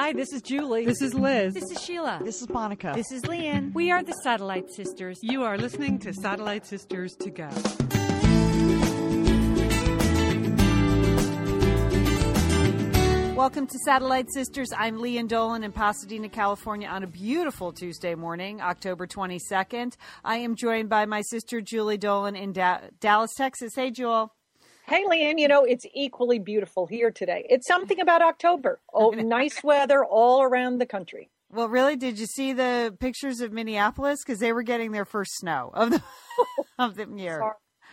Hi, this is Julie. This is Liz. This is Sheila. This is Monica. This is Lian. We are the Satellite Sisters. You are listening to Satellite Sisters to Go. Welcome to Satellite Sisters. I'm Lian Dolan in Pasadena, California on a beautiful Tuesday morning, October 22nd. I am joined by my sister Julie Dolan in da- Dallas, Texas. Hey, Jewel. Hey, Lian, you know, it's equally beautiful here today. It's something about October. Oh, nice weather all around the country. Well, really, did you see the pictures of Minneapolis? Because they were getting their first snow of the, of the year.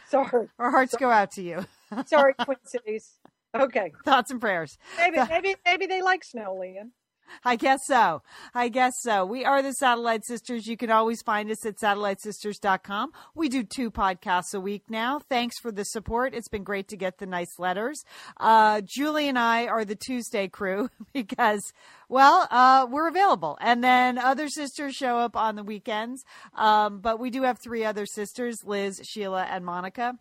Sorry. Sorry. Our hearts Sorry. go out to you. Sorry, Twin Cities. Okay. Thoughts and prayers. Maybe, maybe, maybe they like snow, Lian. I guess so. I guess so. We are the Satellite Sisters. You can always find us at satellitesisters.com. We do two podcasts a week now. Thanks for the support. It's been great to get the nice letters. Uh, Julie and I are the Tuesday crew because, well, uh, we're available. And then other sisters show up on the weekends. Um, but we do have three other sisters Liz, Sheila, and Monica.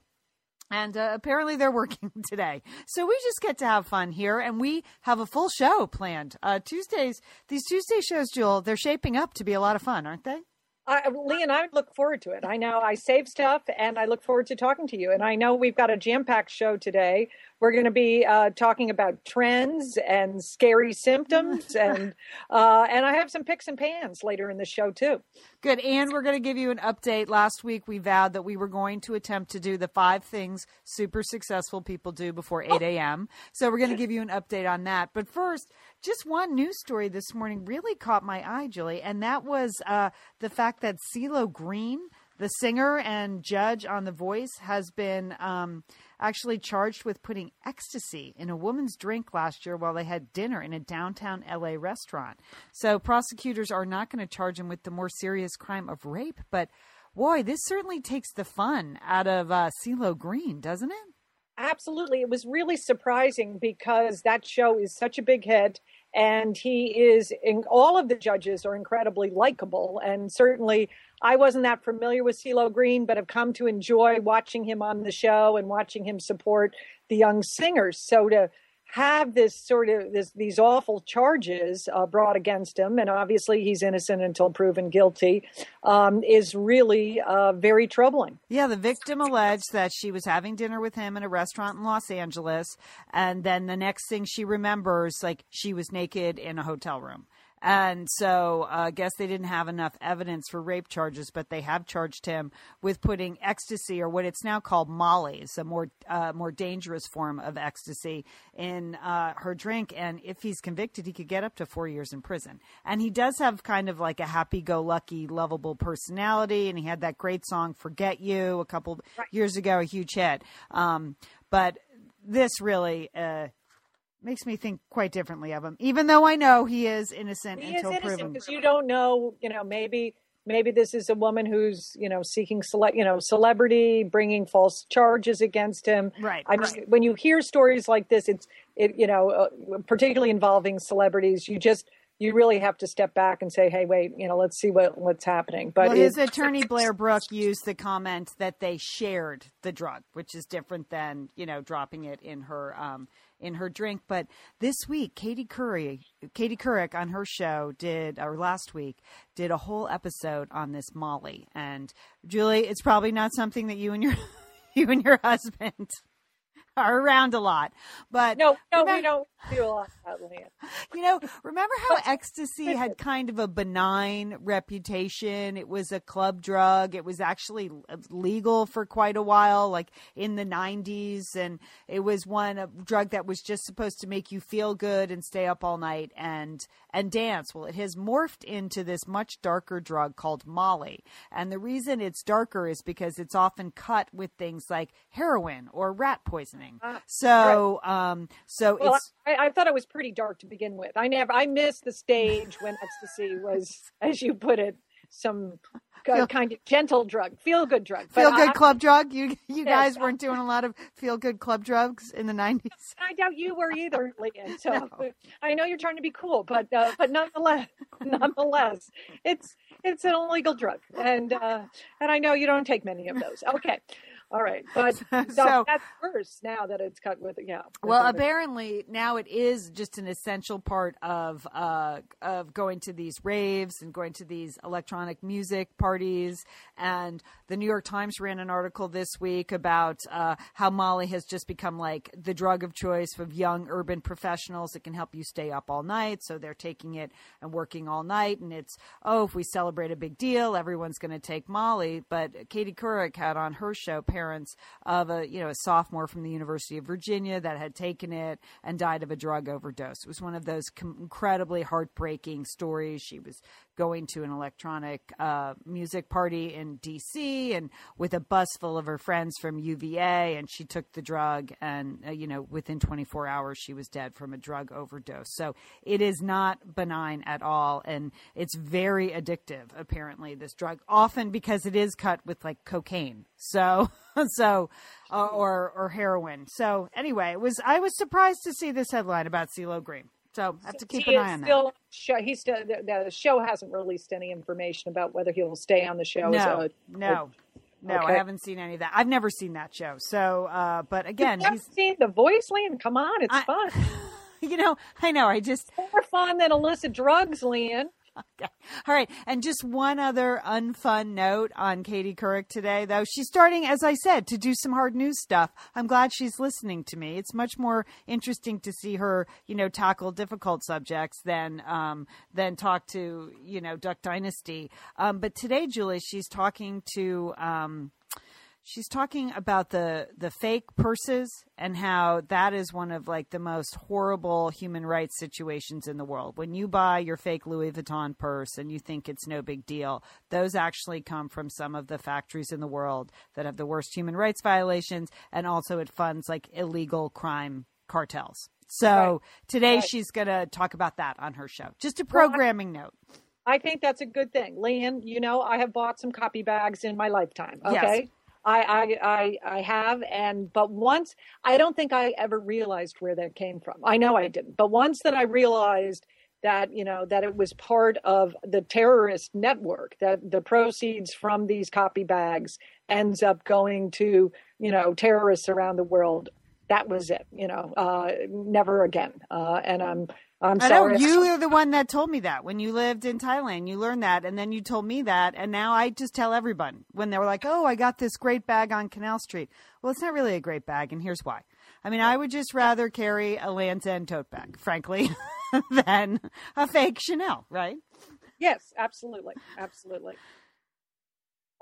And uh, apparently they're working today. So we just get to have fun here. And we have a full show planned. Uh, Tuesdays, these Tuesday shows, Jewel, they're shaping up to be a lot of fun, aren't they? I, Lian, I look forward to it. I know I save stuff and I look forward to talking to you. And I know we've got a jam packed show today. We're going to be uh, talking about trends and scary symptoms. and, uh, and I have some picks and pans later in the show, too. Good. And we're going to give you an update. Last week, we vowed that we were going to attempt to do the five things super successful people do before 8 a.m. So we're going to give you an update on that. But first, just one news story this morning really caught my eye, Julie, and that was uh, the fact that CeeLo Green, the singer and judge on The Voice, has been um, actually charged with putting ecstasy in a woman's drink last year while they had dinner in a downtown LA restaurant. So prosecutors are not going to charge him with the more serious crime of rape, but boy, this certainly takes the fun out of uh, CeeLo Green, doesn't it? Absolutely. It was really surprising because that show is such a big hit and he is in all of the judges are incredibly likable and certainly I wasn't that familiar with CeeLo Green but have come to enjoy watching him on the show and watching him support the young singers so to have this sort of this these awful charges uh, brought against him and obviously he's innocent until proven guilty um, is really uh, very troubling Yeah, the victim alleged that she was having dinner with him in a restaurant in Los Angeles, and then the next thing she remembers, like she was naked in a hotel room. And so uh, I guess they didn't have enough evidence for rape charges, but they have charged him with putting ecstasy, or what it's now called Molly's, a more uh, more dangerous form of ecstasy, in uh, her drink. And if he's convicted, he could get up to four years in prison. And he does have kind of like a happy-go-lucky, lovable personality, and he had that great song "Forget You" a couple years ago, a huge hit. Um, but this really. Makes me think quite differently of him, even though I know he is innocent he until is innocent proven. because you don't know you know maybe maybe this is a woman who's you know seeking cele- you know celebrity bringing false charges against him Right, i mean right. when you hear stories like this it's it you know uh, particularly involving celebrities you just you really have to step back and say hey wait you know let's see what what's happening but well, his attorney Blair Berk used the comment that they shared the drug, which is different than you know dropping it in her um, in her drink. But this week, Katie Curry, Katie Couric on her show did, or last week did a whole episode on this Molly. And Julie, it's probably not something that you and your you and your husband are around a lot, but no no remember- we don't do a lot of that Leanne. You know, remember how ecstasy had kind of a benign reputation? It was a club drug. It was actually uh, legal for quite a while, like in the 90s. And it was one a drug that was just supposed to make you feel good and stay up all night and, and dance. Well, it has morphed into this much darker drug called Molly. And the reason it's darker is because it's often cut with things like heroin or rat poisoning. Ah, So, um, so Well, it's, I, I thought it was pretty dark to begin with. I never, I missed the stage when ecstasy was, as you put it, some Feel- kind of gentle drug, feel good drug. Feel good I, club drug. You you Yes. guys weren't doing a lot of feel good club drugs in the nineties. I doubt you were either, Lian. So No. I know you're trying to be cool, but uh, but nonetheless, nonetheless, it's it's an illegal drug, and uh, and I know you don't take many of those. Okay. All right, but so, So- that's worse now that it's cut with yeah. Well, apparently now it is just an essential part of uh, of going to these raves and going to these electronic music parties. And the New York Times ran an article this week about uh, how Molly has just become like the drug of choice of young urban professionals. It can help you stay up all night, so they're taking it and working all night. And it's oh, if we celebrate a big deal, everyone's going to take Molly. But Katie Couric had on her show parents of a you know a sophomore from the University of Virginia that had taken it and died of a drug overdose. It was one of those com- incredibly heartbreaking stories. She was going to an electronic uh, music party in D.C. and with a bus full of her friends from UVA, and she took the drug, and uh, you know within 24 hours she was dead from a drug overdose. So it is not benign at all, and it's very addictive. Apparently, this drug often because it is cut with like cocaine. So so uh, or or heroin. So anyway, it was I was surprised to see this headline about CeeLo Green. So I have to keep he an eye on that. still show, he's still the, the show hasn't released any information about whether he'll stay on the show. No, a- no, no. I haven't seen any of that. I've never seen that show. So, uh, but again, You've he's seen The Voice, Lian? Come on, it's I- fun. you know I know I just More fun than illicit drugs, Lian. Okay. All right. And just one other unfun note on Katie Couric today, though. She's starting, as I said, to do some hard news stuff. I'm glad she's listening to me. It's much more interesting to see her, you know, tackle difficult subjects than um, than talk to, you know, Duck Dynasty. Um, but today, Julie, she's talking to. Um, She's talking about the the fake purses and how that is one of like the most horrible human rights situations in the world. When you buy your fake Louis Vuitton purse and you think it's no big deal, those actually come from some of the factories in the world that have the worst human rights violations and also it funds like illegal crime cartels. So Right. today Right. she's going to talk about that on her show. Just a programming note. I think that's a good thing. Lian, you know, I have bought some copy bags in my lifetime. Yes. I, I, I, I have. And, but once, I don't think I ever realized where that came from. I know I didn't. But once that I realized that, you know, that it was part of the terrorist network, that the proceeds from these copy bags ends up going to, you know, terrorists around the world. That was it, you know, uh, never again. Uh, and I'm, I'm I know you are the one that told me that when you lived in Thailand. You learned that, and then you told me that, and now I just tell everyone when they were like, "Oh, I got this great bag on Canal Street." Well, it's not really a great bag, and here's why. I mean, I would just rather carry a Land's End tote bag, frankly, than a fake Chanel, right? Yes, absolutely. Absolutely.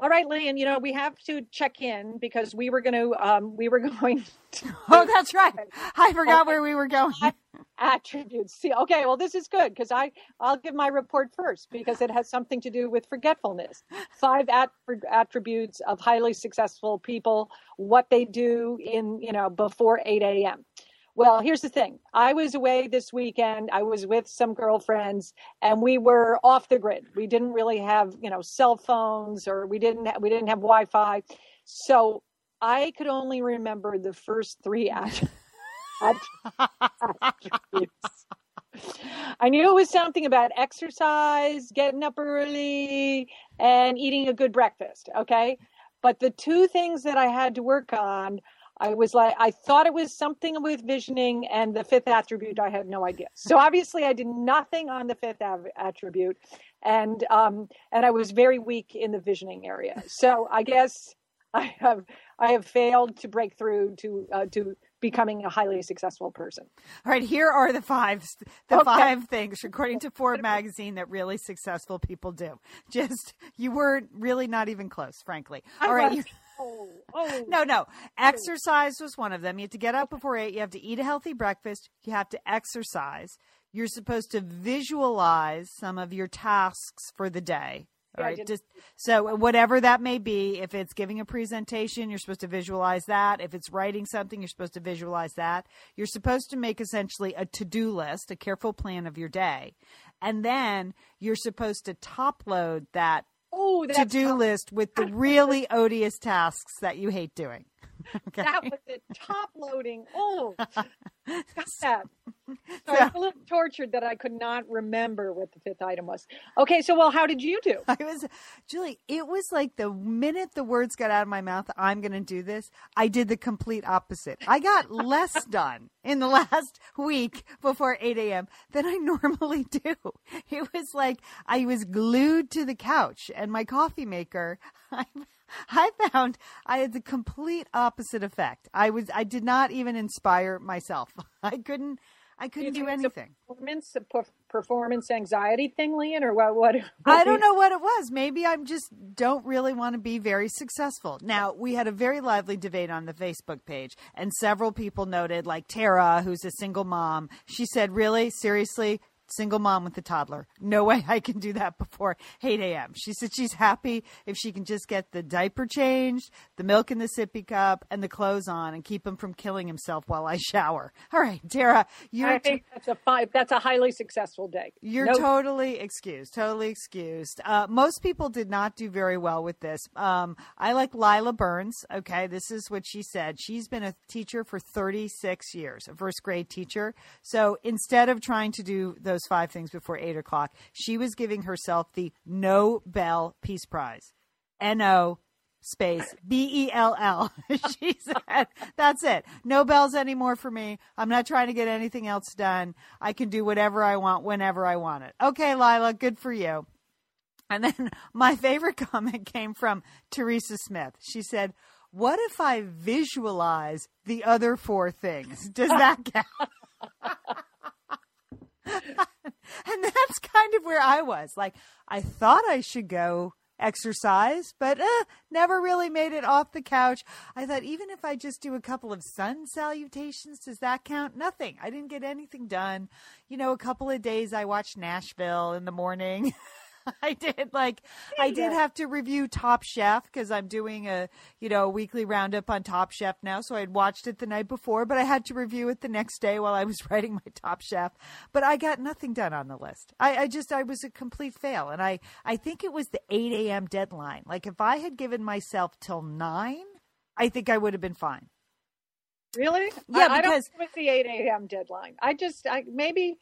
All right, Lian, you know, we have to check in because we were going to, um, we were going to Oh, that's right. I forgot Okay. where we were going. attributes. See, okay, well, this is good because I, I'll give my report first because it has something to do with forgetfulness. Five at, attributes of highly successful people, what they do in, you know, before 8 a.m. Well, here's the thing. I was away this weekend. I was with some girlfriends and we were off the grid. We didn't really have, you know, cell phones or we didn't ha- we didn't have Wi-Fi. So, I could only remember the first 3 att- attributes. I knew it was something about exercise, getting up early, and eating a good breakfast. Okay. But the two things that I had to work on, I was like, I thought it was something with visioning, and the fifth attribute, I had no idea. So obviously, I did nothing on the fifth av- attribute, and um, and I was very weak in the visioning area. So I guess I have I have failed to break through to uh, to becoming a highly successful person. All right, here are the five the Okay. five things according to Forbes magazine that really successful people do. Just you were really not even close, frankly. All right, you, Oh, oh. no, no. Oh. Exercise was one of them. You have to get up before 8, you have to eat a healthy breakfast, you have to exercise. You're supposed to visualize some of your tasks for the day. Yeah, right. Just so uh, whatever that may be, if it's giving a presentation, you're supposed to visualize that. If it's writing something, you're supposed to visualize that. You're supposed to make essentially a to-do list, a careful plan of your day. And then you're supposed to top load that Oh, to-do list with the really odious tasks that you hate doing. Okay. That was it. Top loading. Oh, got that. So I was a little tortured that I could not remember what the fifth item was. Okay, so well, how did you do? I was, Julie, it was like the minute the words got out of my mouth, I'm going to do this, I did the complete opposite. I got less done in the last week before 8 a.m. than I normally do. It was like I was glued to the couch and my coffee maker. I, I found I had the complete opposite effect. I was, I did not even inspire myself. I couldn't, I couldn't do anything. Performance, performance anxiety thing, Lian, or what? What? I don't know what it was. Maybe I'm just don't really want to be very successful. Now, we had a very lively debate on the Facebook page, and several people noted, like Tara, who's a single mom, she said, Really? Seriously? Single mom with a toddler. No way I can do that before 8 a.m. She said she's happy if she can just get the diaper changed, the milk in the sippy cup, and the clothes on and keep him from killing himself while I shower. All right, Tara, you're I think that's a five. That's a highly successful day. you're No- totally excused. Totally excused. Uh, most people did not do very well with this. Um, I like Lila Burns. Okay, this is what she said. She's been a teacher for 36 years, a first grade teacher. So instead of trying to do those five things before eight o'clock, she was giving herself the Nobel Peace Prize. N O space B E L L. She said, That's it. No bells anymore for me. I'm not trying to get anything else done. I can do whatever I want whenever I want it. Okay, Lila, good for you. And then my favorite comment came from Teresa Smith. She said, What if I visualize the other four things? Does that count? and that's kind of where I was. Like, I thought I should go exercise, but eh, never really made it off the couch. I thought, even if I just do a couple of sun salutations, does that count? Nothing. I didn't get anything done. You know, a couple of days I watched Nashville in the morning. I did like I did have to review Top Chef because I'm doing a you know a weekly roundup on Top Chef now. So I had watched it the night before, but I had to review it the next day while I was writing my Top Chef. But I got nothing done on the list. I, I just I was a complete fail, and I I think it was the 8 a.m. deadline. Like if I had given myself till nine, I think I would have been fine. Really? Yeah, I, I don't because- think it was the eight a.m. deadline. I just, I maybe,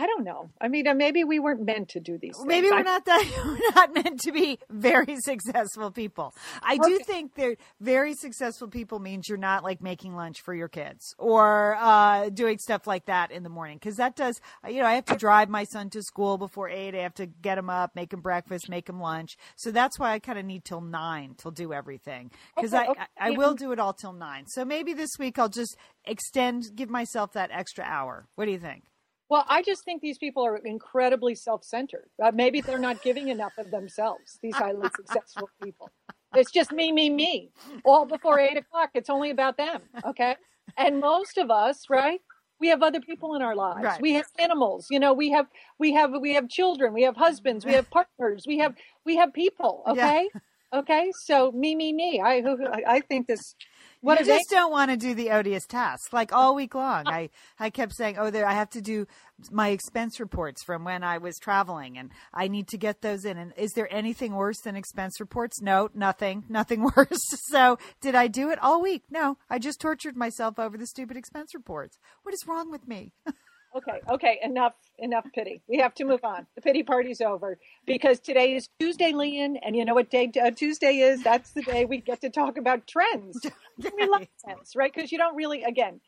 I don't know. I mean, uh, maybe we weren't meant to do these. Things. Maybe we're I- not that we're not meant to be very successful people. I do think that very successful people means you're not like making lunch for your kids or uh, doing stuff like that in the morning because that does. You know, I have to drive my son to school before eight. I have to get him up, make him breakfast, make him lunch. So that's why I kind of need till nine to do everything because Okay, I, okay. I I will do it all till nine. So maybe this week I'll just extend, give myself that extra hour. What do you think? Well, I just think these people are incredibly self-centered. Uh, maybe they're not giving enough of themselves. These highly successful people. It's just me, me, me. All before eight o'clock. It's only about them. Okay. And most of us, right? We have other people in our lives. Right. We have animals. You know, we have we have we have children. We have husbands. We have partners. We have we have people. Yeah. Okay. So me, me, me. I I- I think this. What you it? just don't want to do the odious task. Like all week long, I, I kept saying, "Oh, there, I have to do my expense reports from when I was traveling, and I need to get those in." And is there anything worse than expense reports? No, nothing, nothing worse. So, did I do it all week? No, I just tortured myself over the stupid expense reports. What is wrong with me? Okay, okay, enough, enough pity. We have to move on. The pity party's over because today is Tuesday, Lian, and you know what day uh, Tuesday is? That's the day we get to talk about trends. We love trends, right? Because you don't really, again,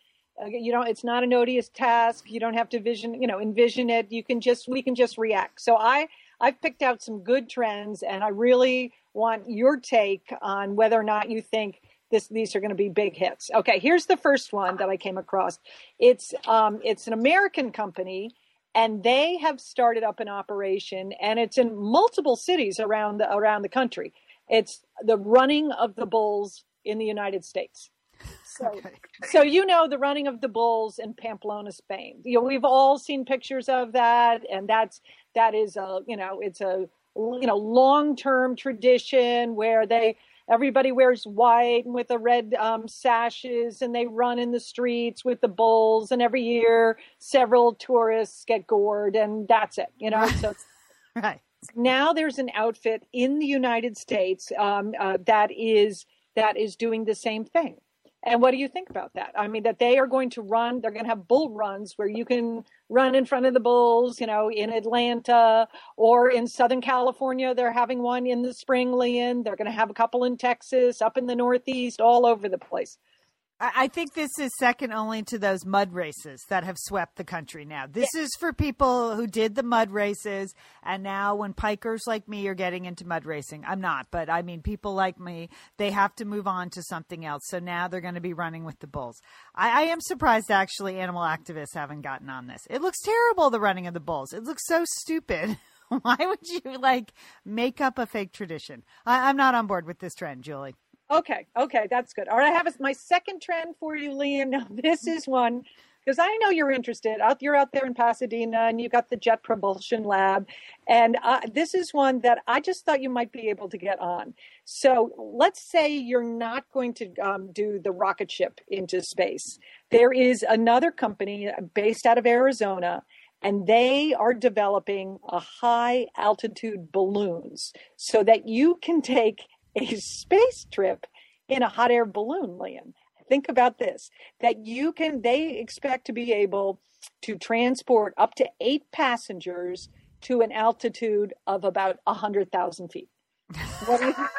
uh, you don't. It's not an odious task. You don't have to vision, you know, envision it. You can just, we can just react. So I, I've picked out some good trends, and I really want your take on whether or not you think this these are going to be big hits. Okay, here's the first one that I came across. It's um, it's an American company, and they have started up an operation, and it's in multiple cities around the around the country. It's the running of the bulls in the United States. So, Okay. so you know the running of the bulls in Pamplona, Spain. You know, we've all seen pictures of that, and that's that is a you know it's a you know long term tradition where they everybody wears white with the red um, sashes and they run in the streets with the bulls and every year several tourists get gored and that's it you know so Right. now there's an outfit in the United States um, uh, that is that is doing the same thing. And what do you think about that? I mean, that they are going to run, they're going to have bull runs where you can run in front of the bulls, you know, in Atlanta or in Southern California. They're having one in the spring, Lian. They're going to have a couple in Texas, up in the Northeast, all over the place. I think this is second only to those mud races that have swept the country now. This yeah. is for people who did the mud races, and now when pikers like me are getting into mud racing, I'm not, but I mean, people like me, they have to move on to something else. So now they're going to be running with the bulls. I, I am surprised, actually, animal activists haven't gotten on this. It looks terrible, the running of the bulls. It looks so stupid. Why would you like make up a fake tradition? I, I'm not on board with this trend, Julie. Okay, okay, that's good. All right, I have my second trend for you, Lian. Now, this is one because I know you're interested. Out, you're out there in Pasadena, and you've got the Jet Propulsion Lab, and uh, this is one that I just thought you might be able to get on. So, let's say you're not going to um, do the rocket ship into space. There is another company based out of Arizona and they are developing a high altitude balloons so that you can take a space trip in a hot air balloon, Lian. Think about this that you can, they expect to be able to transport up to eight passengers to an altitude of about 100,000 feet. What do you think?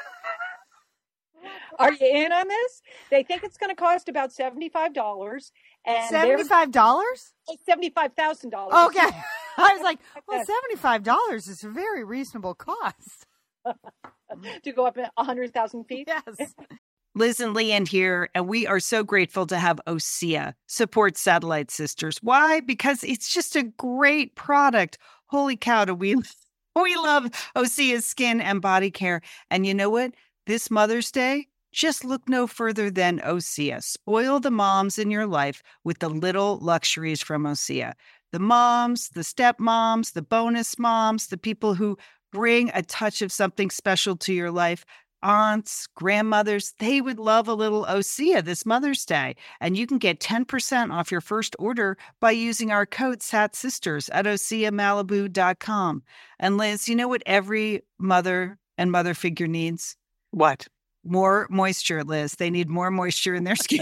Are you in on this? They think it's going to cost about seventy-five dollars. And seventy-five dollars? Seventy-five thousand dollars. Okay, I was like, well, seventy-five dollars is a very reasonable cost. to go up a 100,000 feet. Yes. Liz and Lian here, and we are so grateful to have OSEA support Satellite Sisters. Why? Because it's just a great product. Holy cow, do we we love OSEA's skin and body care. And you know what? This Mother's Day, just look no further than OSEA. Spoil the moms in your life with the little luxuries from OSEA. The moms, the stepmoms, the bonus moms, the people who bring a touch of something special to your life. Aunts, grandmothers, they would love a little OSEA this Mother's Day. And you can get 10% off your first order by using our code SAT Sisters at OSEAMalibu.com. And Liz, you know what every mother and mother figure needs? What? More moisture, Liz. They need more moisture in their skin.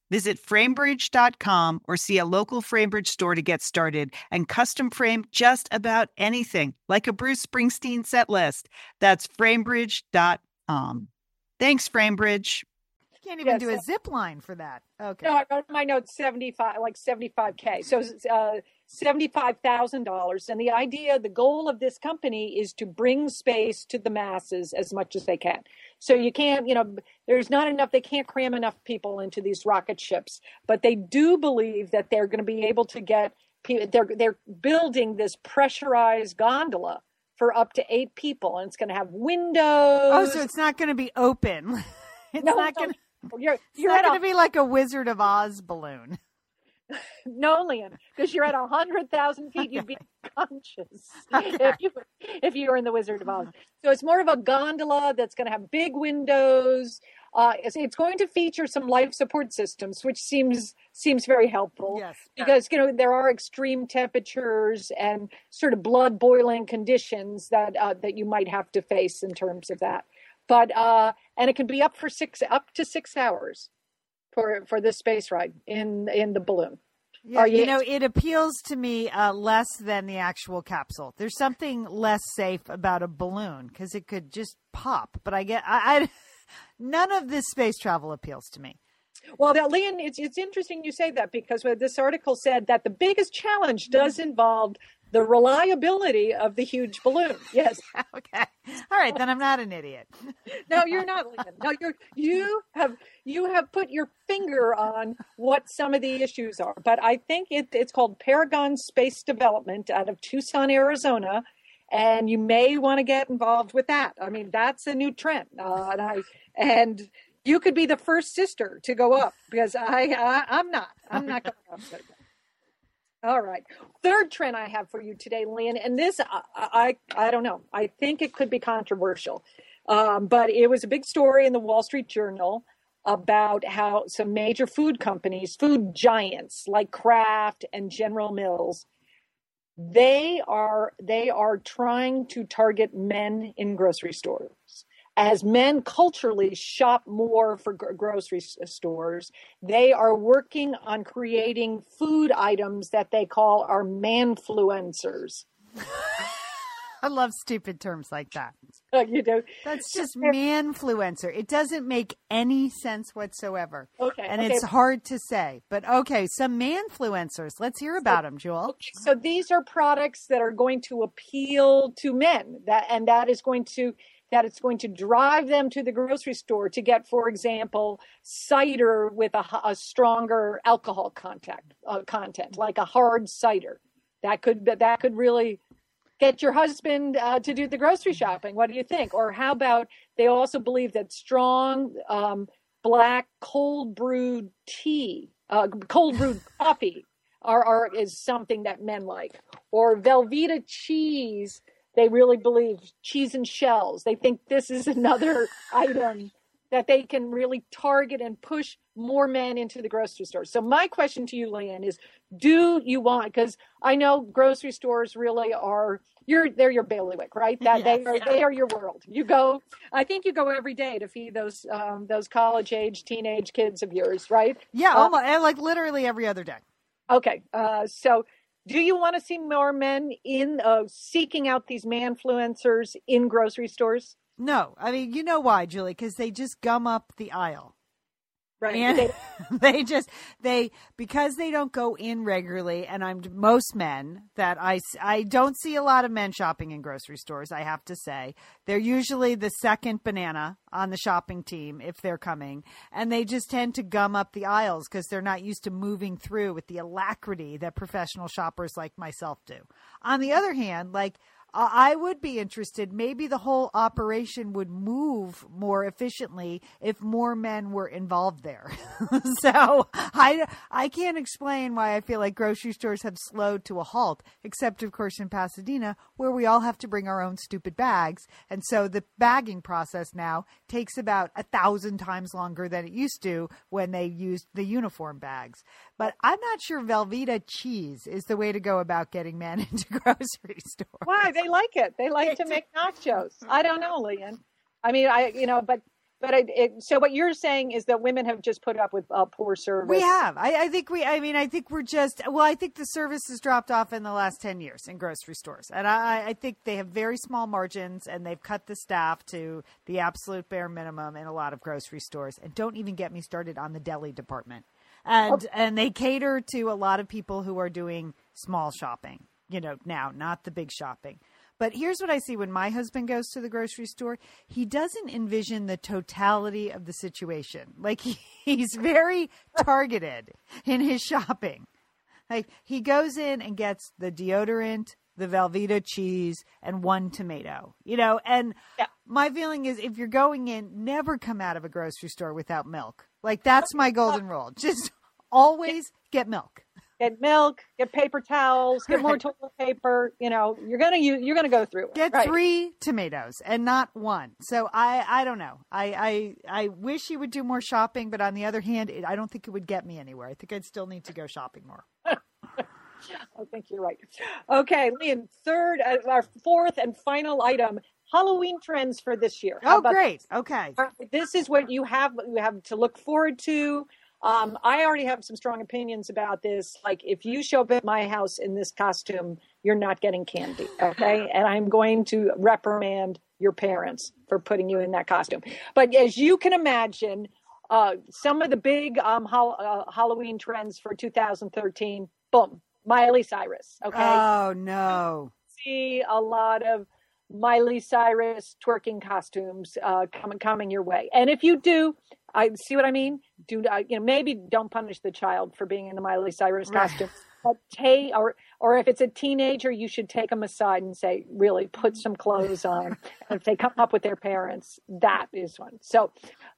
Visit framebridge.com or see a local Framebridge store to get started and custom frame just about anything, like a Bruce Springsteen set list. That's framebridge.com. Thanks, Framebridge. You can't even yes, do a zip line for that. Okay. No, I wrote my notes 75, like 75K. So uh, $75,000. And the idea, the goal of this company is to bring space to the masses as much as they can. So you can't, you know, there's not enough, they can't cram enough people into these rocket ships, but they do believe that they're going to be able to get, they're, they're building this pressurized gondola for up to eight people and it's going to have windows. Oh, so it's not going to be open. It's no, not going to. You're, you're not going to be like a Wizard of Oz balloon. No, Lian, because you're at a hundred thousand feet, you'd be conscious okay. if you if you were in the Wizard of Oz. So it's more of a gondola that's going to have big windows. Uh, it's, it's, going to feature some life support systems, which seems seems very helpful. Yes, because you know there are extreme temperatures and sort of blood boiling conditions that uh, that you might have to face in terms of that. But uh, and it can be up for six up to six hours for for this space ride in in the balloon. Yeah, you, you, know, it appeals to me uh, less than the actual capsule. There's something less safe about a balloon because it could just pop. But I get, I, I, none of this space travel appeals to me. Well, now, Lian, it's it's interesting you say that because this article said that the biggest challenge does involve the reliability of the huge balloon. Yes. okay. All right, then I'm not an idiot. no, you're not. No, you're you have you have put your finger on what some of the issues are. But I think it, it's called Paragon Space Development out of Tucson, Arizona, and you may want to get involved with that. I mean, that's a new trend, uh, and I and you could be the first sister to go up because I, I I'm not. I'm not going up. All right. Third trend I have for you today, Lian, and this I I, I don't know. I think it could be controversial, um, but it was a big story in the Wall Street Journal about how some major food companies, food giants like Kraft and General Mills, they are they are trying to target men in grocery stores as men culturally shop more for grocery stores, they are working on creating food items that they call our manfluencers. I love stupid terms like that. Uh, you do. That's just manfluencer. It doesn't make any sense whatsoever. Okay. And okay. it's hard to say. But okay, some manfluencers. Let's hear about so, them, Jewel. Okay. So these are products that are going to appeal to men. That and that is going to that it's going to drive them to the grocery store to get, for example, cider with a, a stronger alcohol content, uh, content, like a hard cider. That could that could really get your husband uh, to do the grocery shopping. What do you think? Or how about they also believe that strong um, black cold brewed tea, uh, cold brewed coffee, are, are is something that men like, or Velveeta cheese they really believe cheese and shells. They think this is another item that they can really target and push more men into the grocery store. So my question to you, Lian, is do you want because I know grocery stores really are you're they're your bailiwick, right? That yes. they are they are your world. You go I think you go every day to feed those um, those college age teenage kids of yours, right? Yeah, uh, almost, like literally every other day. Okay. Uh, so do you want to see more men in uh, seeking out these manfluencers in grocery stores? No, I mean you know why, Julie? Because they just gum up the aisle. Right. And They- they just they because they don't go in regularly and i'm most men that I, I don't see a lot of men shopping in grocery stores i have to say they're usually the second banana on the shopping team if they're coming and they just tend to gum up the aisles because they're not used to moving through with the alacrity that professional shoppers like myself do on the other hand like I would be interested. Maybe the whole operation would move more efficiently if more men were involved there. so I, I can't explain why I feel like grocery stores have slowed to a halt, except of course in Pasadena, where we all have to bring our own stupid bags. And so the bagging process now takes about a thousand times longer than it used to when they used the uniform bags. But I'm not sure Velveeta cheese is the way to go about getting men into grocery stores. Why they like it? They like to make nachos. I don't know, Lian. I mean, I you know, but but it, it, so what you're saying is that women have just put up with uh, poor service. We have. I, I think we. I mean, I think we're just. Well, I think the service has dropped off in the last ten years in grocery stores, and I, I think they have very small margins, and they've cut the staff to the absolute bare minimum in a lot of grocery stores. And don't even get me started on the deli department. And and they cater to a lot of people who are doing small shopping. You know, now not the big shopping. But here's what I see when my husband goes to the grocery store. He doesn't envision the totality of the situation. Like he, he's very targeted in his shopping. Like he goes in and gets the deodorant, the Velveeta cheese, and one tomato. You know, and Yeah. my feeling is if you're going in, never come out of a grocery store without milk. Like that's my golden rule. Just always get milk. Get milk, get paper towels, get more toilet paper. You know, you're gonna use, you're gonna go through it. Get right. three tomatoes and not one. So I, I don't know. I, I, I wish you would do more shopping, but on the other hand, it, I don't think it would get me anywhere. I think I'd still need to go shopping more. I think you're right. Okay, Lian, third, uh, our fourth and final item: Halloween trends for this year. How Oh, great. Okay. This is what you have you have to look forward to. Um, I already have some strong opinions about this. Like, if you show up at my house in this costume, you're not getting candy, okay? And I'm going to reprimand your parents for putting you in that costume. But as you can imagine, uh, some of the big um, hol- uh, Halloween trends for 2013, boom, Miley Cyrus, okay? Oh no. see a lot of Miley Cyrus twerking costumes uh, coming coming your way. And if you do, I see what I mean. Do uh, you know? Maybe don't punish the child for being in the Miley Cyrus Right. costume. But take or or if it's a teenager, you should take them aside and say, really, put some clothes on. and if they come up with their parents, that is one. So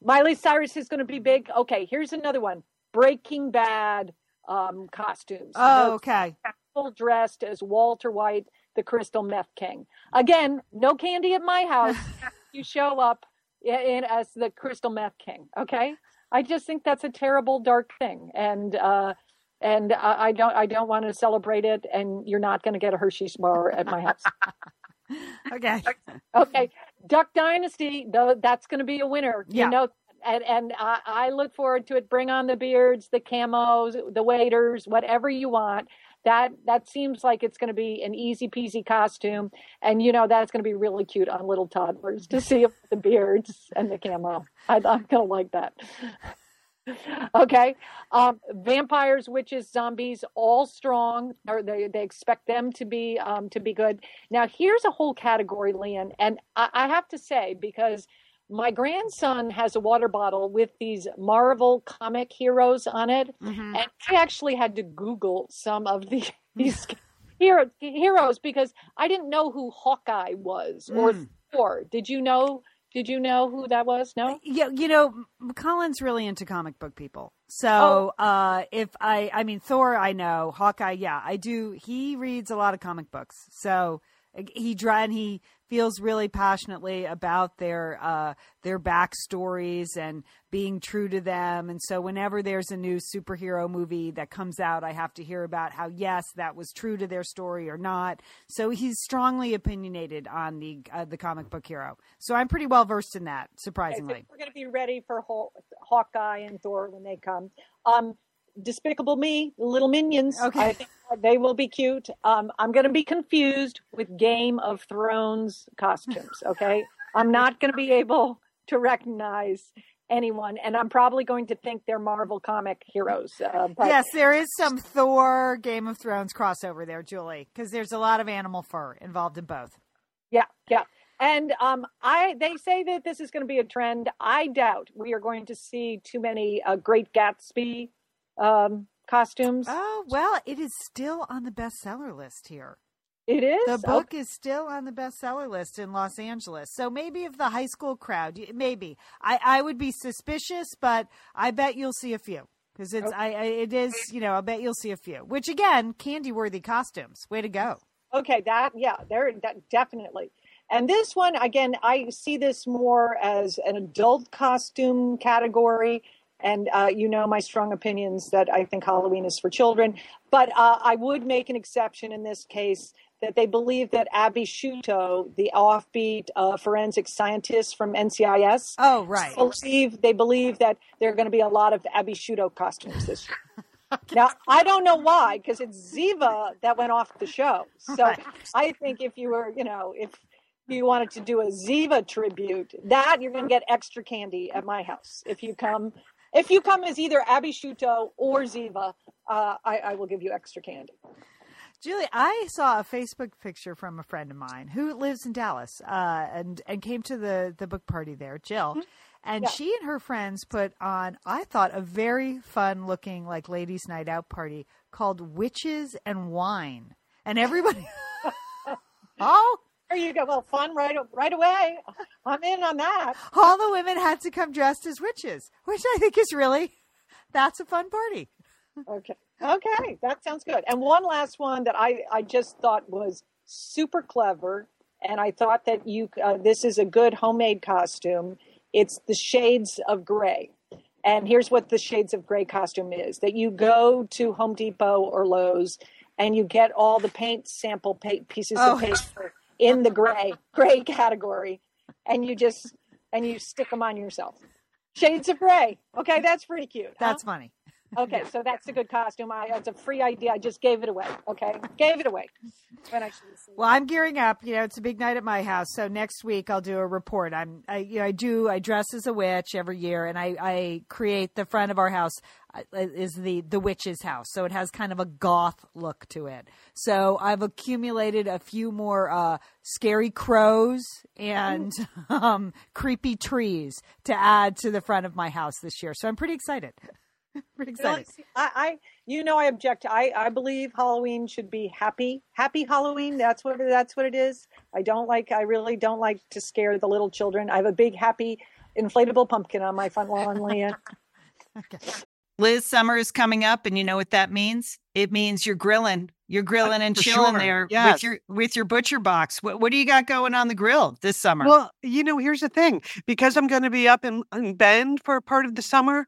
Miley Cyrus is going to be big. Okay, here's another one: Breaking Bad um, costumes. Oh, okay. full dressed as Walter White, the Crystal Meth King. Again, no candy at my house. you show up in as the Crystal Meth King. Okay, I just think that's a terrible, dark thing, and uh, and I, I don't I don't want to celebrate it. And you're not going to get a Hershey's bar at my house. Okay. okay, Duck Dynasty, though, that's going to be a winner. Yeah. You know, and and I, I look forward to it. Bring on the beards, the camos, the waiters, whatever you want. That that seems like it's going to be an easy peasy costume, and you know that's going to be really cute on little toddlers to see the beards and the camo. I, I'm going to like that. okay um vampires witches zombies all strong or they they expect them to be um to be good now here's a whole category lian and i, I have to say because my grandson has a water bottle with these marvel comic heroes on it Mhm. and i actually had to google some of the these hero, heroes because i didn't know who hawkeye was or Mm. thor did you know did you know who that was no Yeah, you know, Colin's really into comic book people. So, uh, if I, I mean, Thor, I know, Hawkeye, yeah, I do. He reads a lot of comic books. So uh, he dry and he feels really passionately about their, uh, their backstories and being true to them. And so whenever there's a new superhero movie that comes out, I have to hear about how, yes, that was true to their story or not. So he's strongly opinionated on the, uh, the comic book hero. So I'm pretty well versed in that, Okay, so surprisingly. we're going to be ready for Haw- Hawkeye and Thor when they come. Um, Despicable Me, Little Minions. Okay. I think they will be cute. Um, I'm going to be confused with Game of Thrones costumes. Okay, I'm not going to be able to recognize anyone, and I'm probably going to think they're Marvel comic heroes. Uh, but Yes, there is some Thor Game of Thrones crossover there, Julie, because there's a lot of animal fur involved in both. yeah, yeah. And um, I, they say that this is going to be a trend. I doubt we are going to see too many uh, Great Gatsby um, costumes. Oh, well, it is still on the bestseller list here. it is The Okay. book is still on the bestseller list in Los Angeles. So maybe if the high school crowd, maybe I, I would be suspicious, but I bet you'll see a few because it's I, I it is you know I bet you'll see a few. Which again, candy worthy costumes. Way to go! Okay, that yeah, there that definitely. And this one again, I see this more as an adult costume category. And uh, you know my strong opinions that I think Halloween is for children, but uh, I would make an exception in this case that they believe that Abby Sciuto, the offbeat uh, forensic scientist from NCIS, Oh right. believe they believe that there are going to be a lot of Abby Sciuto costumes this year. Now I don't know why, because it's Ziva that went off the show. So Right. I think if you were, you know, if you wanted to do a Ziva tribute, that you're going to get extra candy at my house. If you come, if you come as either Abby Sciuto or Ziva, uh, I, I will give you extra candy. Julie, I saw a Facebook picture from a friend of mine who lives in Dallas, uh, and and came to the the book party there, Jill, and Yeah. she and her friends put on, I thought, a very fun looking like ladies' night out party called Witches and Wine, and everybody. oh, you go. Well, fun right right away. I'm in on that. all the women had to come dressed as witches, which I think is really that's a fun party. Okay. Okay, that sounds good. And one last one that I I just thought was super clever, and I thought that you uh, this is a good homemade costume. It's the shades of gray. And here's what the shades of gray costume is: that you go to Home Depot or Lowe's and you get all the paint sample pieces Oh. of paper in the gray gray category, and you just and you stick them on yourself. Shades of gray. Okay, that's pretty cute. huh? That's funny. Okay, so that's a good costume. I, it's a free idea. I just gave it away. Okay, gave it away. When I Well, I'm gearing up. You know, it's a big night at my house. So next week I'll do a report. I'm, I, you know, I do. I dress as a witch every year, and I, I create the front of our house uh, is the the witch's house. So it has kind of a goth look to it. So I've accumulated a few more uh, scary crows and um, creepy trees to add to the front of my house this year. So I'm pretty excited. Pretty You know, excited. I, I, you know, I object. I, I believe Halloween should be happy, happy Halloween. That's what that's what it is. I don't like. I really don't like to scare the little children. I have a big happy inflatable pumpkin on my front lawn, Leah. Liz, summer is coming up, and you know what that means? It means you're grilling. You're uh, grilling and for chilling sure. there Yes. with your with your butcher box. What, what do you got going on the grill this summer? Well, you know, here's the thing. Because I'm going to be up in, in Bend for part of the summer,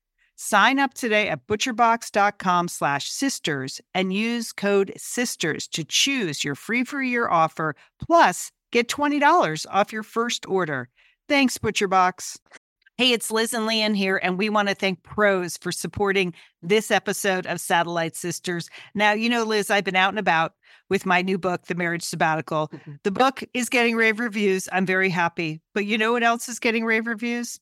Sign up today at butcherbox.com slash sisters and use code sisters to choose your free for year offer plus get $20 off your first order. Thanks, ButcherBox. Hey, it's Liz and Lian here, and we want to thank Prose for supporting this episode of Satellite Sisters. Now, you know, Liz, I've been out and about with my new book, The Marriage Sabbatical. Mhm. The book is getting rave reviews. I'm very happy. But you know what else is getting rave reviews?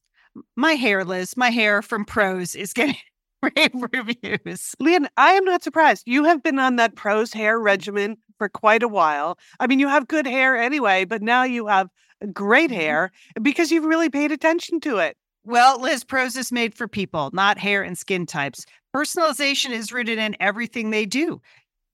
My hair, Liz, my hair from Prose is getting rave reviews. Lian, I am not surprised. You have been on that Prose hair regimen for quite a while. I mean, you have good hair anyway, but now you have great mm-hmm. hair because you've really paid attention to it. Well, Liz, Prose is made for people, not hair and skin types. Personalization is rooted in everything they do,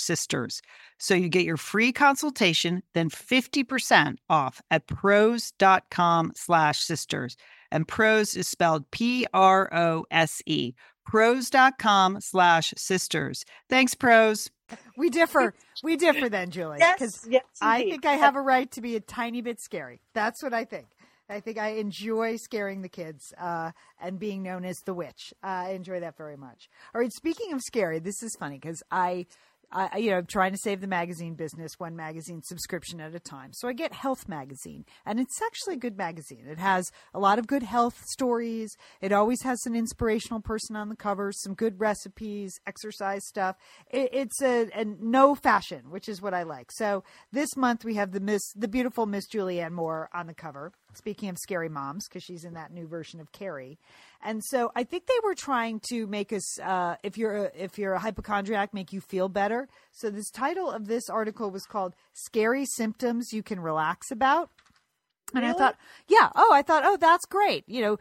sisters. So you get your free consultation, then 50% off at prose.com slash sisters. And Prose is spelled P R O S E. Prose.com slash sisters. Thanks, Prose. We differ. We differ then, Julie. Yes, yes, I think I have a right to be a tiny bit scary. That's what I think. I think I enjoy scaring the kids uh, and being known as the witch. Uh, I enjoy that very much. All right, speaking of scary, this is funny because I, I, you know, I'm trying to save the magazine business one magazine subscription at a time. So I get Health Magazine, and it's actually a good magazine. It has a lot of good health stories. It always has an inspirational person on the cover, some good recipes, exercise stuff. It, it's a, a no fashion, which is what I like. So this month we have the Miss, the beautiful Miss Julianne Moore on the cover. Speaking of scary moms, because she's in that new version of Carrie, and so I think they were trying to make us, uh, if you're a, if you're a hypochondriac, make you feel better. So this title of this article was called "Scary Symptoms You Can Relax About." And I thought, yeah, oh, I thought, oh, that's great. You know,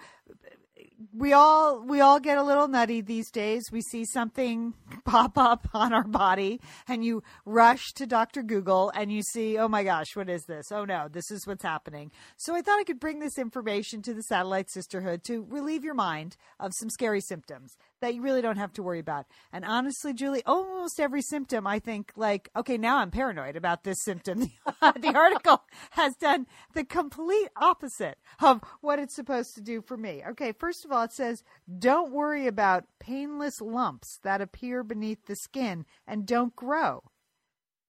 we all we all get a little nutty these days. We see something pop up on our body and you rush to Dr. Google and you see, "Oh my gosh, what is this? Oh no, this is what's happening." So I thought I could bring this information to the Satellite Sisterhood to relieve your mind of some scary symptoms that you really don't have to worry about. And honestly, Julie, almost every symptom I think like, "Okay, now I'm paranoid about this symptom." the article has done the complete opposite of what it's supposed to do for me. Okay, first of all, it says, don't worry about painless lumps that appear beneath the skin and don't grow.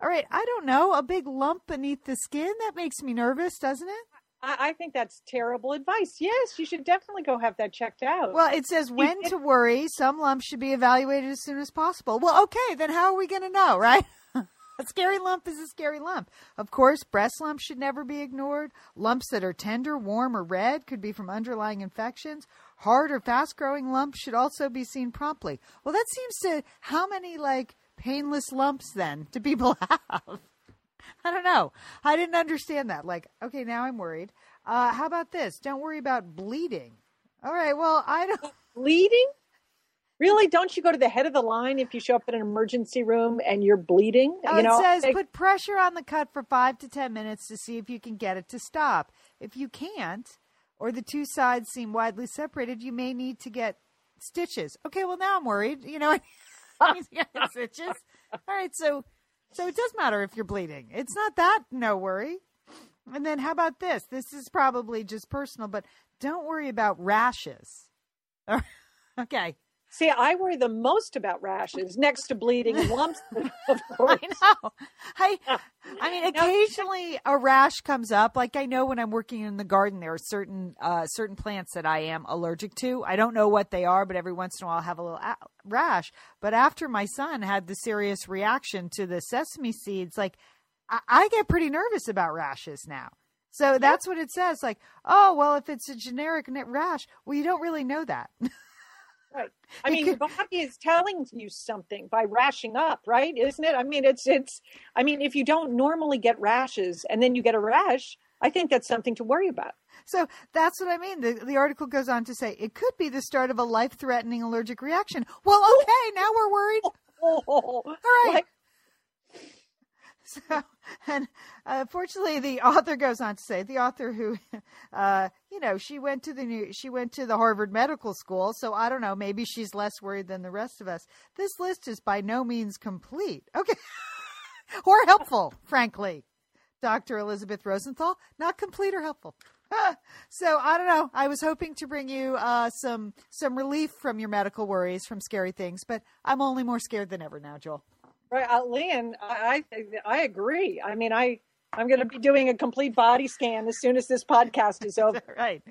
All right, I don't know. A big lump beneath the skin? That makes me nervous, doesn't it? I, think that's terrible advice. Yes, you should definitely go have that checked out. Well, it says when to worry. Some lumps should be evaluated as soon as possible. Well, okay, then how are we going to know, right? a scary lump is a scary lump. Of course, breast lumps should never be ignored. Lumps that are tender, warm, or red could be from underlying infections. Hard or fast growing lumps should also be seen promptly. Well, that seems to how many like painless lumps then do people have? I don't know. I didn't understand that. Like, okay, now I'm worried. Uh, how about this? Don't worry about bleeding. All right. Well, I don't. bleeding? Really? Don't you go to the head of the line if you show up in an emergency room and you're bleeding? Oh, you know, it says like- put pressure on the cut for five to ten minutes to see if you can get it to stop. If you can't, or the two sides seem widely separated, you may need to get stitches. Okay, well now I'm worried. You know, I need to get stitches. All right, so so it does matter if you're bleeding. It's not that no worry. And then how about this? This is probably just personal, but don't worry about rashes. okay. See, I worry the most about rashes next to bleeding lumps. Of course. I know. I, I mean, occasionally a rash comes up. Like I know when I'm working in the garden, there are certain uh, certain plants that I am allergic to. I don't know what they are, but every once in a while I'll have a little a- rash. But after my son had the serious reaction to the sesame seeds, like I, I get pretty nervous about rashes now. So that's what it says. Like, oh well, if it's a generic rash, well, you don't really know that. Right. I mean, your body is telling you something by rashing up, right? Isn't it? I mean, it's it's. I mean, if you don't normally get rashes and then you get a rash, I think that's something to worry about. So that's what I mean. The, the article goes on to say it could be the start of a life threatening allergic reaction. Well, okay, now we're worried. All right. like- So, and uh, fortunately, the author goes on to say the author who, uh, you know, she went to the new, she went to the Harvard Medical School, so I don't know, maybe she's less worried than the rest of us. This list is by no means complete, okay, or helpful, frankly. Dr. Elizabeth Rosenthal, not complete or helpful. so I don't know. I was hoping to bring you uh, some some relief from your medical worries from scary things, but I'm only more scared than ever now, Joel. Right, uh, Lian, I, I I agree. I mean, I I'm going to be doing a complete body scan as soon as this podcast is over. right.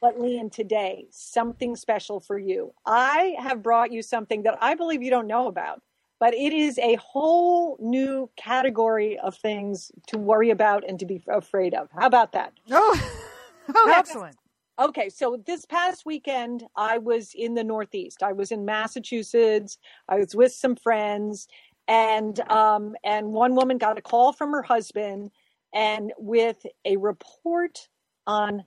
But Lian, today something special for you. I have brought you something that I believe you don't know about, but it is a whole new category of things to worry about and to be afraid of. How about that? Oh, oh, excellent. Okay, so this past weekend, I was in the Northeast. I was in Massachusetts. I was with some friends, and um, and one woman got a call from her husband, and with a report on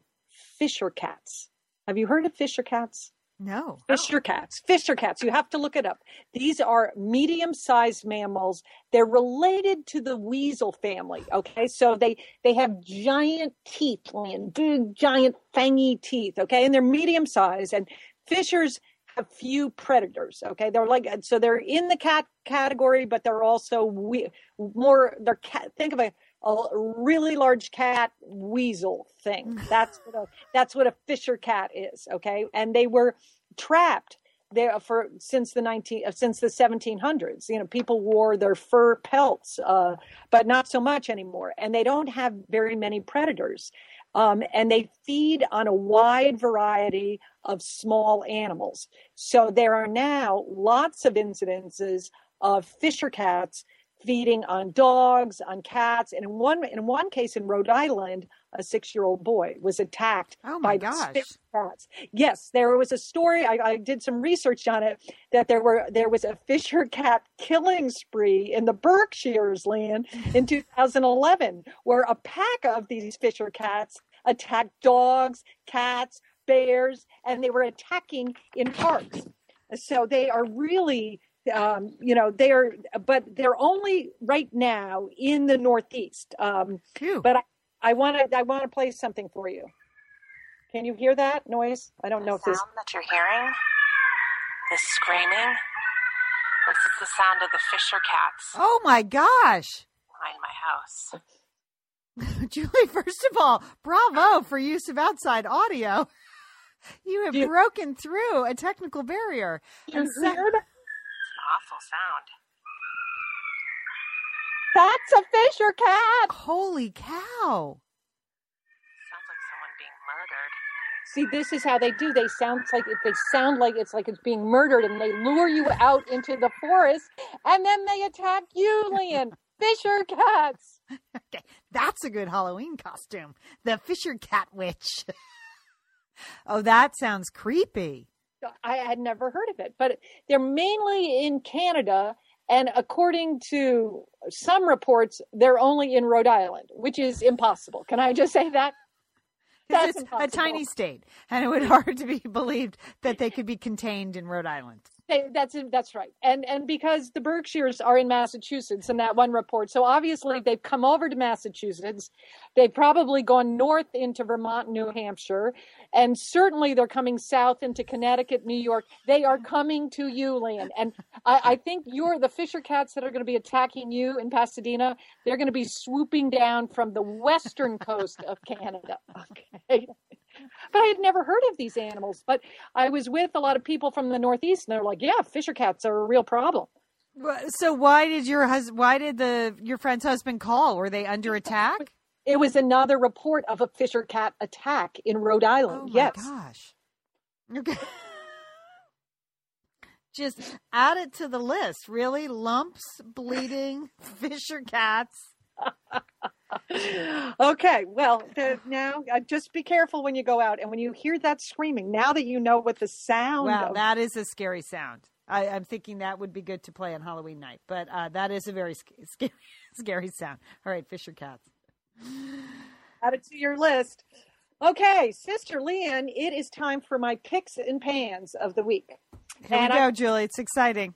fisher cats. Have you heard of fisher cats? No. Fisher cats. Fisher cats. You have to look it up. These are medium sized mammals. They're related to the weasel family. Okay. So they, they have giant teeth, Lynn, big, giant, fangy teeth. Okay. And they're medium sized. And fishers have few predators. Okay. They're like, so they're in the cat category, but they're also we, more, they're cat. Think of a, a really large cat weasel thing. That's what a, that's what a fisher cat is. Okay. And they were trapped there for since the 19 uh, since the 1700s you know people wore their fur pelts uh, but not so much anymore and they don't have very many predators um, and they feed on a wide variety of small animals so there are now lots of incidences of fisher cats feeding on dogs on cats and in one in one case in rhode island a six-year-old boy was attacked Oh my by cats. Yes, there was a story. I, I did some research on it that there were there was a fisher cat killing spree in the Berkshires land in 2011, where a pack of these fisher cats attacked dogs, cats, bears, and they were attacking in parks. So they are really. Um, you know they are, but they're only right now in the Northeast. Um, Phew. but I, I want to I want to play something for you. Can you hear that noise? I don't know if this. sound that you're hearing, the screaming, this is the sound of the fisher cats oh my gosh. behind my house. Julie, first of all, bravo for use of outside audio. You have You- broken through a technical barrier. You And sec- heard? It's an awful sound. That's a Fisher cat. Holy cow. Sounds like someone being murdered. See, this is how they do. They sound like they sound like it's like it's being murdered, and they lure you out into the forest, and then they attack you, Lian. Fisher cats. Okay, that's a good Halloween costume. The Fisher Cat Witch. oh, that sounds creepy. I had never heard of it, but they're mainly in Canada. And according to some reports, they're only in Rhode Island, which is impossible. Can I just say that? That's it's a tiny state, and it would hard to be believed that they could be contained in Rhode Island. They, that's that's right, and and because the Berkshires are in Massachusetts in that one report, so obviously they've come over to Massachusetts. They've probably gone north into Vermont, New Hampshire, and certainly they're coming south into Connecticut, New York. They are coming to you, Lynn, and I, I think you're the Fisher cats that are going to be attacking you in Pasadena. They're going to be swooping down from the western coast of Canada. Okay. But I had never heard of these animals. But I was with a lot of people from the Northeast, and they're like, "Yeah, Fisher cats are a real problem." So why did your husband? Why did the your friend's husband call? Were they under attack? It was another report of a Fisher cat attack in Rhode Island. Oh my yes. gosh. Okay. Just add it to the list. Really? Lumps, bleeding, Fisher cats. Okay, well, the, now uh, just be careful when you go out and when you hear that screaming. Now that you know what the sound. Wow, of, that is a scary sound. I, I'm thinking that would be good to play on Halloween night, but uh, that is a very sc- scary, scary sound. All right, Fisher cats. add it to your list. Okay, Sister Lian, it is time for my picks and pans of the week. Here And we I- go, Julie. It's exciting.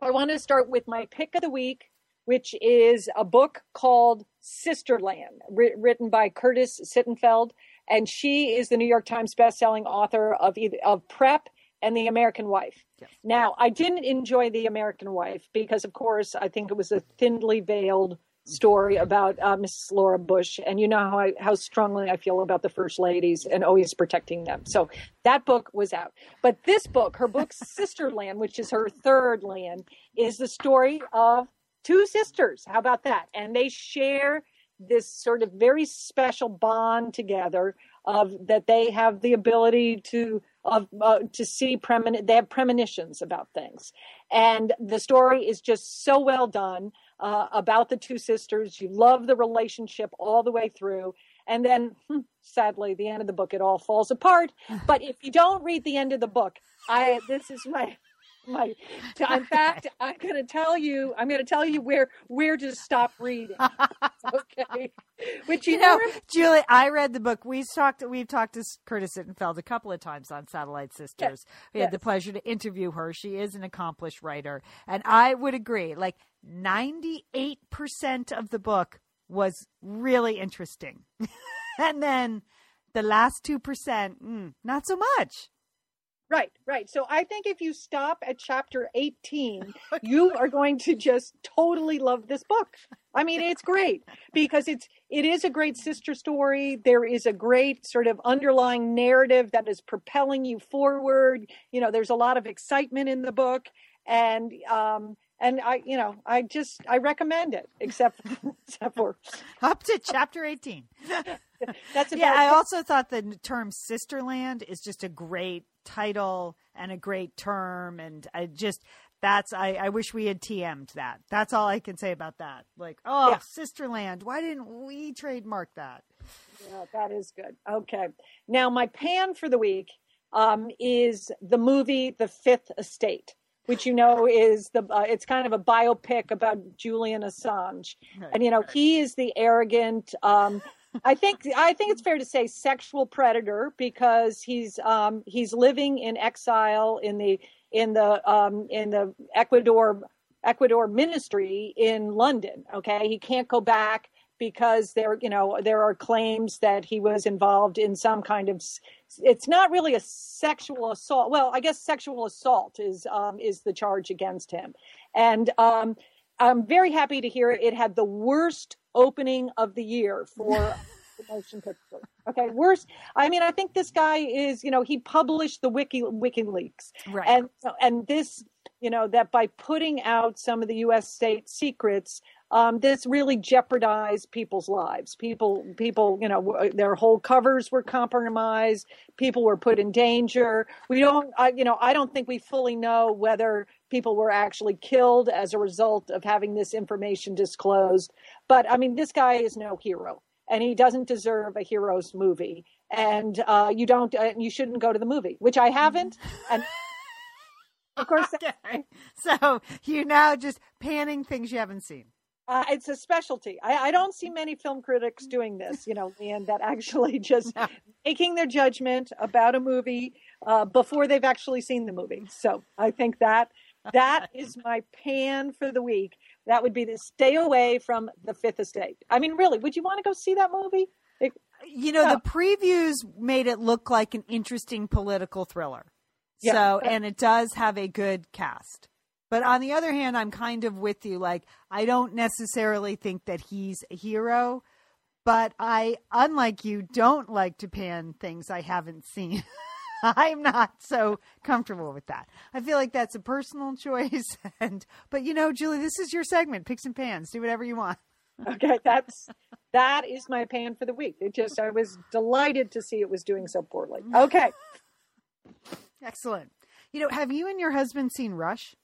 I want to start with my pick of the week, which is a book called Sisterland, wri- written by Curtis Sittenfeld, and she is the New York Times bestselling author of either, of Prep and The American Wife. Yes. Now, I didn't enjoy The American Wife because, of course, I think it was a thinly veiled story about uh, Mrs. Laura Bush, and you know how I, how strongly I feel about the first ladies and always protecting them. So that book was out. But this book, her book Sisterland, which is her third land, is the story of two sisters. How about that? And they share this sort of very special bond together of that they have the ability to of uh, to see premonit they have premonitions about things and the story is just so well done uh, about the two sisters you love the relationship all the way through and then hmm, sadly the end of the book it all falls apart but if you don't read the end of the book i this is my my in fact i'm going to tell you i'm going to tell you where where to stop reading okay which you, You know, Julie, I read the book. we've talked. We've talked to Curtis Sittenfeld a couple of times on Satellite Sisters. we had the pleasure to interview her. She is an accomplished writer, and I would agree. Like ninety-eight percent of the book was really interesting, and then the last two percent, mm, not so much. Right, right. So I think if you stop at chapter 18, you are going to just totally love this book. I mean, it's great because it's it is a great sister story. There is a great sort of underlying narrative that is propelling you forward. You know, there's a lot of excitement in the book and um and I, you know, I just I recommend it except except for Up to chapter eighteen. that's about Yeah, I also thought the term sisterland is just a great title and a great term. And I just, that's, I, I wish we had TM'd that. That's all I can say about that. Like, oh, Yeah. sisterland. Why didn't we trademark that? Yeah, that is good. Okay. Now, my pan for the week um, is the movie The Fifth Estate, which you know is the uh, it's kind of a biopic about Julian Assange, and you know he is the arrogant. Um, I think I think it's fair to say sexual predator because he's um, he's living in exile in the in the um, in the Ecuador Ecuador ministry in London. Okay, he can't go back because there you know there are claims that he was involved in some kind of it's not really a sexual assault well i guess sexual assault is um, is the charge against him and um, i'm very happy to hear it had the worst opening of the year for the motion picture okay worst i mean i think this guy is you know he published the wiki wikileaks Right. and and this you know that by putting out some of the U.S. state secrets, um, this really jeopardized people's lives. People, people, you know, their whole covers were compromised. People were put in danger. We don't, I, you know, I don't think we fully know whether people were actually killed as a result of having this information disclosed. But I mean, this guy is no hero, and he doesn't deserve a hero's movie. And uh, you don't, uh, you shouldn't go to the movie, which I haven't. And of course, okay. So you're now just panning things you haven't seen. uh, it's a specialty. I, I don't see many film critics doing this, you know, and that actually just No. making their judgment about a movie uh, before they've actually seen the movie. So I think that that is my pan for the week. That would be to stay away from the Fifth Estate. I mean, really, would you want to go see that movie? It- You know, Yeah. the previews made it look like an interesting political thriller. Yeah. So, and it does have a good cast. But on the other hand, I'm kind of with you. Like, I don't necessarily think that he's a hero, but I, unlike you, don't like to pan things I haven't seen. I'm not so comfortable with that. I feel like that's a personal choice. And but you know, Julie, this is your segment. Picks and pans. Do whatever you want. Okay, that's that is my pan for the week. It just I was delighted to see it was doing so poorly. Okay. Excellent. You know, have you and your husband seen Rush?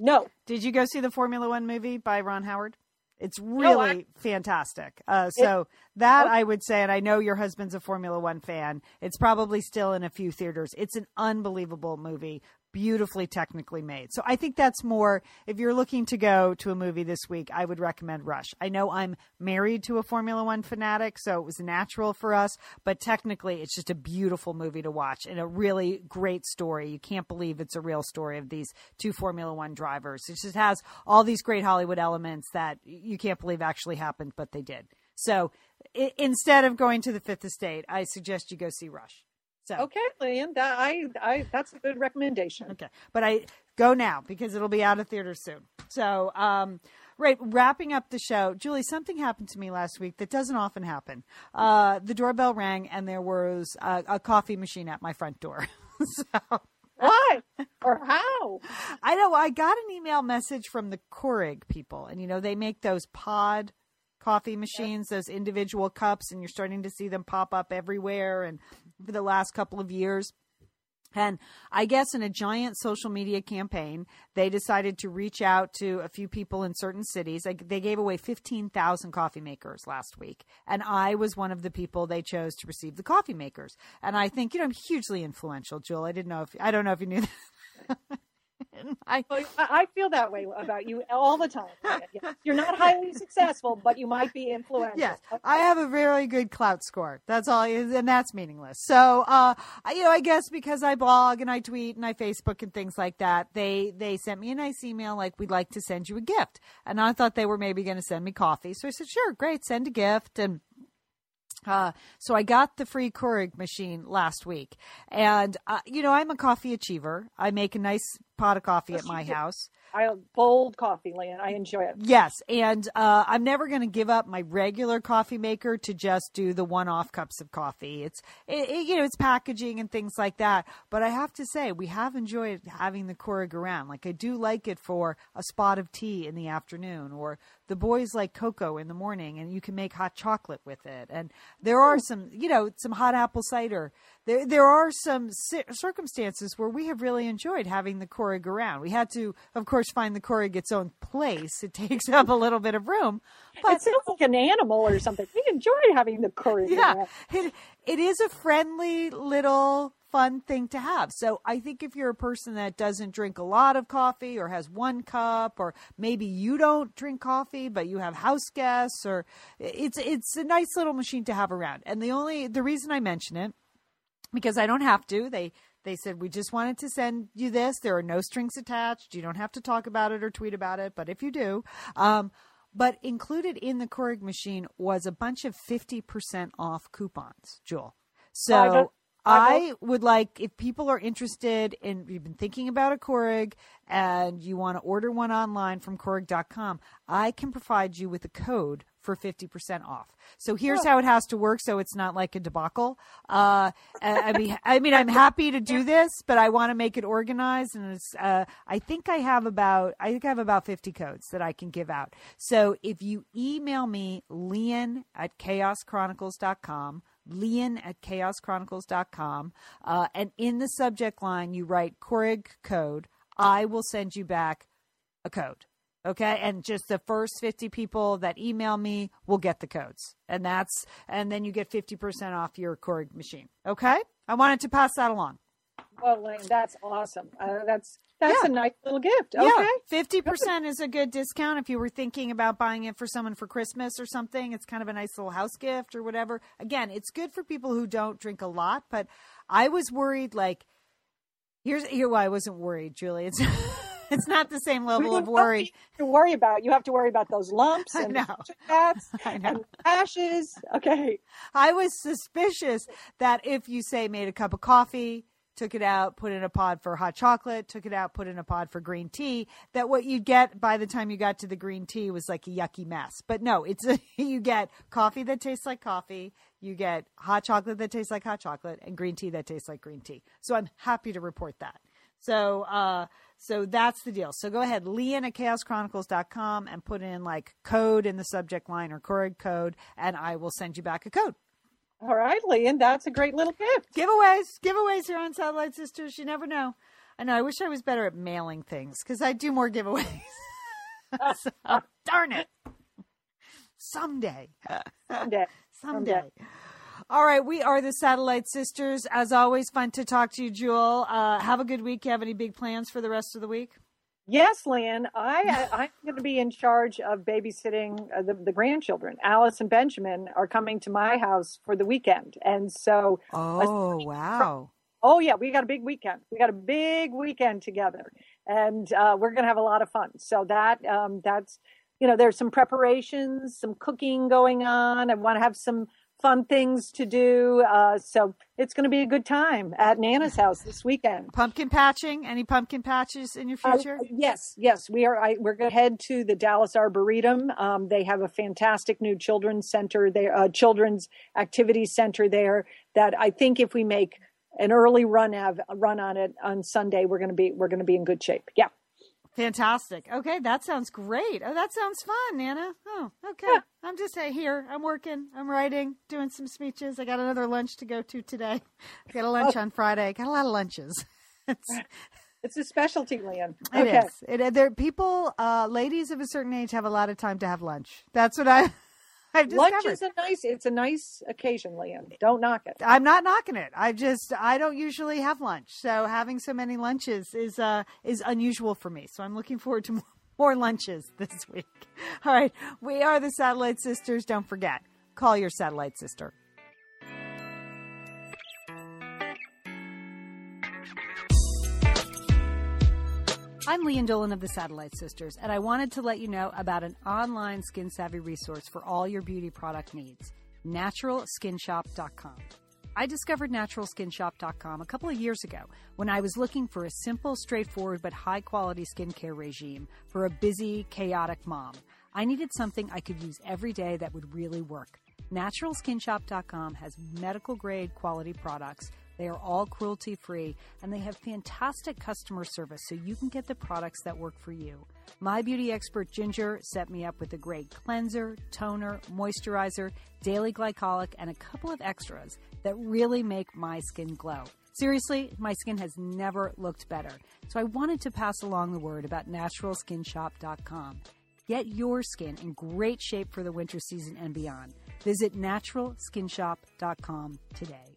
No. Did you go see the Formula One movie by Ron Howard? It's really I- fantastic. Uh, so that I would say, and I know your husband's a Formula One fan. It's probably still in a few theaters. It's an unbelievable movie, beautifully technically made. So I think that's more. If you're looking to go to a movie this week, I would recommend Rush. I know I'm married to a Formula One fanatic, so it was natural for us. But technically, it's just a beautiful movie to watch and a really great story. You can't believe it's a real story of these two Formula One drivers. It just has all these great Hollywood elements that you can't believe actually happened, but they did. So i- instead of going to the Fifth Estate, I suggest you go see Rush. So Okay, Lynn. That I I that's a good recommendation. Okay, but I go now because it'll be out of theaters soon. So, um, right, wrapping up the show, Julie, something happened to me last week that doesn't often happen. Uh, the doorbell rang and there was a, a coffee machine at my front door. so. Why or how? I know I got an email message from the Keurig people, and you know they make those pod coffee machines, those individual cups, and you're starting to see them pop up everywhere. And for the last couple of years. And I guess in a giant social media campaign, they decided to reach out to a few people in certain cities. They gave away 15,000 coffee makers last week. And I was one of the people they chose to receive the coffee makers. And I think, you know, I'm hugely influential, Jewel. I didn't know if, I don't know if you knew that. I, I feel that way about you all the time. Yeah. You're not highly successful, but you might be influential. Yes, I have a very good clout score. That's all, and that's meaningless. So, uh, I- you know, I guess because I blog and I tweet and I Facebook and things like that, they they sent me a nice email like we'd like to send you a gift, and I thought they were maybe going to send me coffee. So I said, sure, great, send a gift and. Uh, so I got the free Keurig machine last week, and uh, you know I'm a coffee achiever. I make a nice pot of coffee Yes, at my house. I bold coffee, Lynn. I enjoy it. Yes, and uh, I'm never going to give up my regular coffee maker to just do the one-off cups of coffee. It's it, it- you know it's packaging and things like that. But I have to say we have enjoyed having the Keurig around. Like I do like it for a spot of tea in the afternoon, or the boys like cocoa in the morning, and you can make hot chocolate with it. And there are some you know some hot apple cider. There there are some circumstances where we have really enjoyed having the Keurig around. We had to, of course, find the Keurig its own place. It takes up a little bit of room, but It sounds like an animal or something. We enjoy having the Keurig. yeah, it, it is a friendly little fun thing to have. So I think if you're a person that doesn't drink a lot of coffee or has one cup or maybe you don't drink coffee but you have house guests or it's it's a nice little machine to have around. And the only the reason I mention it because I don't have to. They they said we just wanted to send you this. There are no strings attached. You don't have to talk about it or tweet about it, but if you do, um, but included in the Keurig machine was a bunch of fifty percent off coupons, Jewel. So. I I would like if people are interested in you've been thinking about a Keurig and you want to order one online from Keurig.com, I can provide you with a code for 50% off. So here's how it has to work so it's not like a debacle. Uh, I mean, I mean, I'm happy to do this, but I want to make it organized. And it's, uh, I think I have about, I think I have about 50 codes that I can give out. So if you email me, Lian at chaoschronicles.com, Lian at chaoschronicles.com, uh, and in the subject line, you write Keurig code, I will send you back a code. Okay. And just the first 50 people that email me will get the codes. And that's, and then you get 50% off your Keurig machine. Okay. I wanted to pass that along. Well, Lynn, that's awesome. Uh, that's that's Yeah. a nice little gift. Okay. Yeah. 50% is a good discount if you were thinking about buying it for someone for Christmas or something. It's kind of a nice little house gift or whatever. Again, it's good for people who don't drink a lot, but I was worried like, here's, here why I wasn't worried, Julie. It's, it's not the same level of worry. To worry about, you have to worry about those lumps and know. fats I know. and ashes. Okay. I was suspicious that if you say made a cup of coffee, took it out, put in a pod for hot chocolate, took it out, put in a pod for green tea, that what you'd get by the time you got to the green tea was like a yucky mess. But no, it's a, you get coffee that tastes like coffee, you get hot chocolate that tastes like hot chocolate, and green tea that tastes like green tea. So I'm happy to report that. So, uh, so that's the deal. So go ahead, Lian at chaoschronicles.com and put in like code in the subject line or code, and I will send you back a code. All right, Lian, that's a great little gift. Giveaways, giveaways here on Satellite Sisters. You never know. I know. I wish I was better at mailing things because I do more giveaways. so, darn it. Someday. Someday. Someday. All right, we are the Satellite Sisters. As always, fun to talk to you, Jewel. Uh, have a good week. You have any big plans for the rest of the week? Yes, Lynn, I I'm going to be in charge of babysitting uh, the, the grandchildren. Alice and Benjamin are coming to my house for the weekend, and so. Oh wow! Oh yeah, we got a big weekend. We got a big weekend together, and uh, we're going to have a lot of fun. So that um, that's you know there's some preparations, some cooking going on. I want to have some fun things to do. Uh, so it's going to be a good time at Nana's house this weekend. Pumpkin patching? Any pumpkin patches in your Uh, future? yes, yes, we are. I, we're going to head to the Dallas Arboretum. Um, they have a fantastic new children's center there, uh, children's activity center there. That I think if we make an early run av- run on it on Sunday, we're going to be we're going to be in good shape. Yeah. Fantastic. Okay, that sounds great. Oh, that sounds fun, Nana. Oh, okay. Yeah. I'm just here. I'm working. I'm writing, doing some speeches. I got another lunch to go to today. I got a lunch Oh. on Friday. I Got a lot of lunches. it's, It's a specialty. It okay. is. It, uh, there, people, uh, ladies of a certain age have a lot of time to have lunch. That's what I, I've discovered. Lunch is a nice. It's a nice occasion, Lian. Don't knock it. I'm not knocking it. I just I don't usually have lunch, so having so many lunches is uh is unusual for me. So I'm looking forward to more, more lunches this week. All right, we are the Satellite Sisters. Don't forget, call your satellite sister. I'm Lian Dolan of the Satellite Sisters, and I wanted to let you know about an online skin savvy resource for all your beauty product needs naturalskinshop.com. I discovered naturalskinshop.com a couple of years ago when I was looking for a simple, straightforward, but high quality skincare regime for a busy, chaotic mom. I needed something I could use every day that would really work. Naturalskinshop.com has medical grade quality products. They are all cruelty free and they have fantastic customer service so you can get the products that work for you. My beauty expert Ginger set me up with a great cleanser, toner, moisturizer, daily glycolic, and a couple of extras that really make my skin glow. Seriously, my skin has never looked better. So I wanted to pass along the word about naturalskinshop.com. Get your skin in great shape for the winter season and beyond. Visit naturalskinshop.com today.